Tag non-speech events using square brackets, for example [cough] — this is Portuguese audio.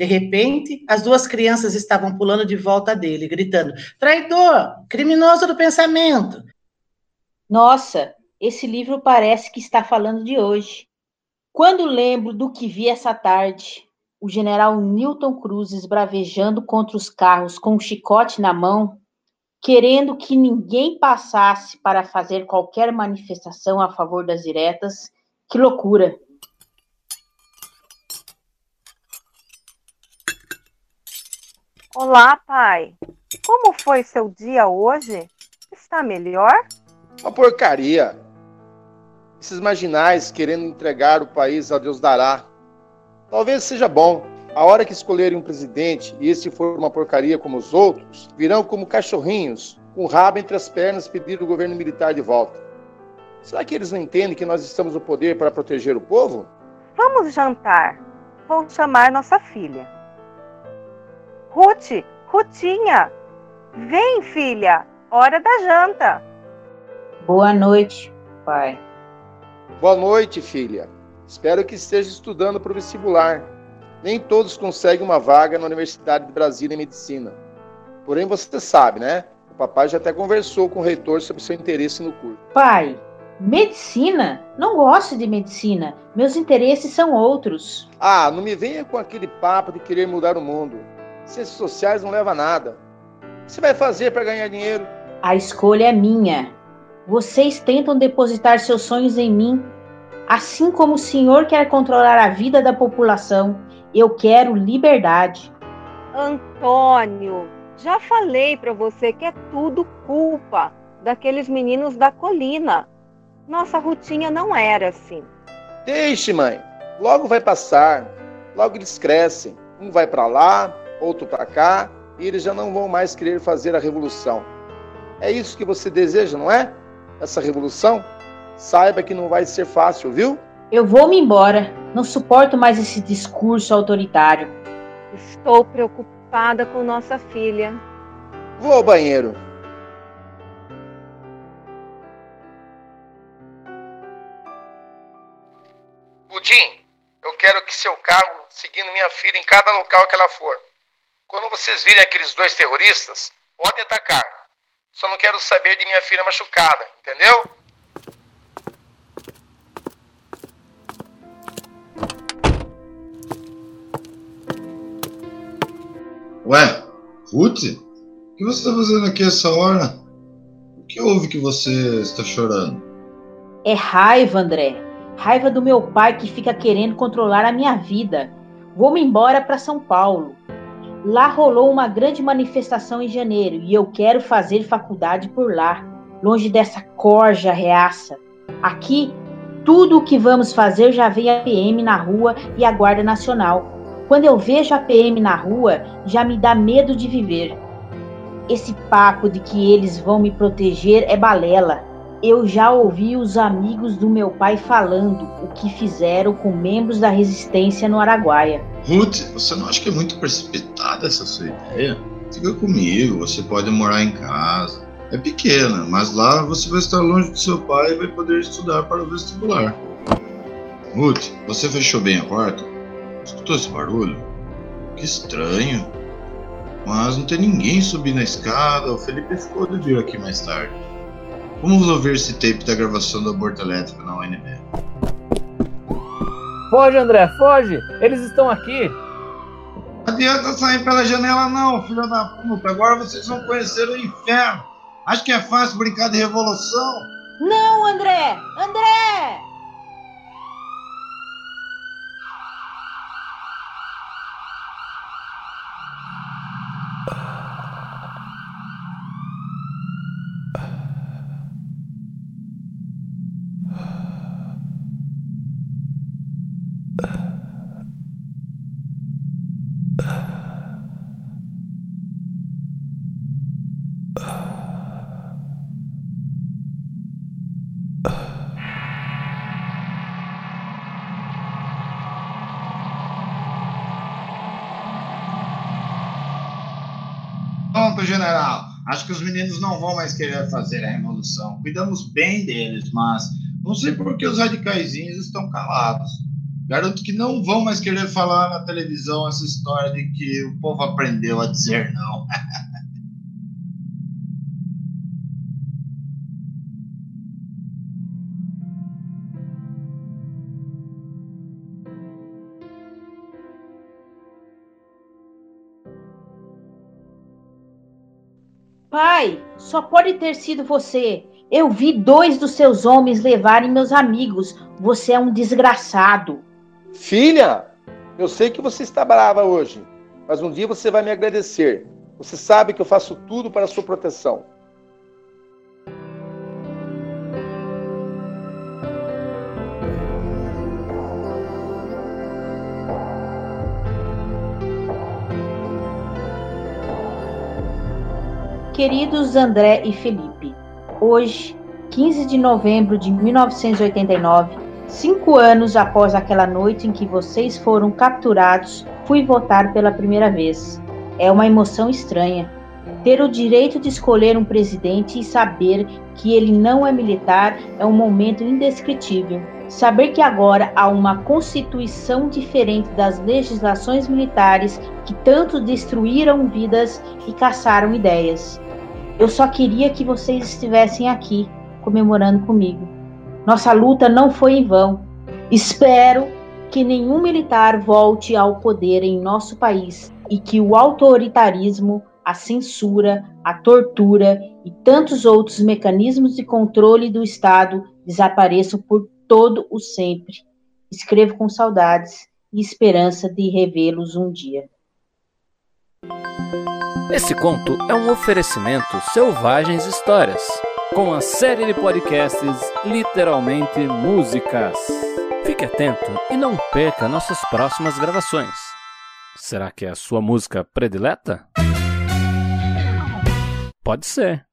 De repente, as duas crianças estavam pulando de volta dele, gritando: Traidor! Criminoso do pensamento! Nossa, esse livro parece que está falando de hoje. Quando lembro do que vi essa tarde, o general Newton Cruz esbravejando contra os carros com um chicote na mão, querendo que ninguém passasse para fazer qualquer manifestação a favor das diretas, que loucura! Olá, pai. Como foi seu dia hoje? Está melhor? Uma porcaria. Esses marginais querendo entregar o país a Deus dará. Talvez seja bom. A hora que escolherem um presidente e esse for uma porcaria como os outros, virão como cachorrinhos, com o rabo entre as pernas, pedir o governo militar de volta. Será que eles não entendem que nós estamos no poder para proteger o povo? Vamos jantar. Vou chamar nossa filha. Ruth, Rutinha, vem, filha, hora da janta. Boa noite, pai. Boa noite, filha. Espero que esteja estudando para o vestibular. Nem todos conseguem uma vaga na Universidade de Brasília em Medicina. Porém, você sabe, né? O papai já até conversou com o reitor sobre seu interesse no curso. Pai, medicina? Não gosto de medicina. Meus interesses são outros. Ah, não me venha com aquele papo de querer mudar o mundo. Ciências sociais não leva a nada. O que você vai fazer para ganhar dinheiro? A escolha é minha. Vocês tentam depositar seus sonhos em mim, assim como o senhor quer controlar a vida da população. Eu quero liberdade. Antônio, já falei para você que é tudo culpa daqueles meninos da colina. Nossa rotina não era assim. Deixe, mãe. Logo vai passar. Logo eles crescem. Um vai para lá, outro para cá, e eles já não vão mais querer fazer a revolução. É isso que você deseja, não é? Essa revolução? Saiba que não vai ser fácil, viu? Eu vou me embora. Não suporto mais esse discurso autoritário. Estou preocupada com nossa filha. Vou ao banheiro. Pudim, eu quero que seu carro seguindo minha filha em cada local que ela for. Quando vocês virem aqueles dois terroristas, podem atacar. Só não quero saber de minha filha machucada, entendeu? Ué, Ruth? O que você está fazendo aqui essa hora? O que houve que você está chorando? É raiva, André. Raiva do meu pai que fica querendo controlar a minha vida. Vou-me embora para São Paulo. Lá rolou uma grande manifestação em janeiro e eu quero fazer faculdade por lá, longe dessa corja reaça. Aqui, tudo o que vamos fazer já vem a PM na rua e a Guarda Nacional. Quando eu vejo a PM na rua, já me dá medo de viver. Esse papo de que eles vão me proteger é balela. Eu já ouvi os amigos do meu pai falando o que fizeram com membros da resistência no Araguaia. Ruth, você não acha que é muito precipitada essa sua ideia? Fica comigo, você pode morar em casa. É pequena, mas lá você vai estar longe do seu pai e vai poder estudar para o vestibular. Ruth, você fechou bem a porta? Escutou esse barulho? Que estranho. Mas não tem ninguém subindo a escada. O Felipe ficou de vir aqui mais tarde. Vamos ouvir esse tape da gravação do aborto elétrico na UNB. Foge, André, foge! Eles estão aqui! Não adianta sair pela janela, não, filho da puta. Agora vocês vão conhecer o inferno. Acho que é fácil brincar de revolução. Não, André! André! General. Acho que os meninos não vão mais querer fazer a revolução. Cuidamos bem deles, mas não sei por que os radicaizinhos estão calados. Garanto que não vão mais querer falar na televisão essa história de que o povo aprendeu a dizer não. [laughs] Pai, só pode ter sido você. Eu vi dois dos seus homens levarem meus amigos. Você é um desgraçado. Filha, eu sei que você está brava hoje, mas um dia você vai me agradecer. Você sabe que eu faço tudo para a sua proteção. Queridos André e Felipe, hoje, 15 de novembro de 1989, cinco anos após aquela noite em que vocês foram capturados, fui votar pela primeira vez. É uma emoção estranha. Ter o direito de escolher um presidente e saber que ele não é militar é um momento indescritível. Saber que agora há uma constituição diferente das legislações militares que tanto destruíram vidas e caçaram ideias. Eu só queria que vocês estivessem aqui comemorando comigo. Nossa luta não foi em vão. Espero que nenhum militar volte ao poder em nosso país e que o autoritarismo, a censura, a tortura e tantos outros mecanismos de controle do Estado desapareçam por todo o sempre. Escrevo com saudades e esperança de revê-los um dia. Esse conto é um oferecimento Selvagens Histórias, com a série de podcasts Literalmente Músicas. Fique atento e não perca nossas próximas gravações. Será que é a sua música predileta? Pode ser.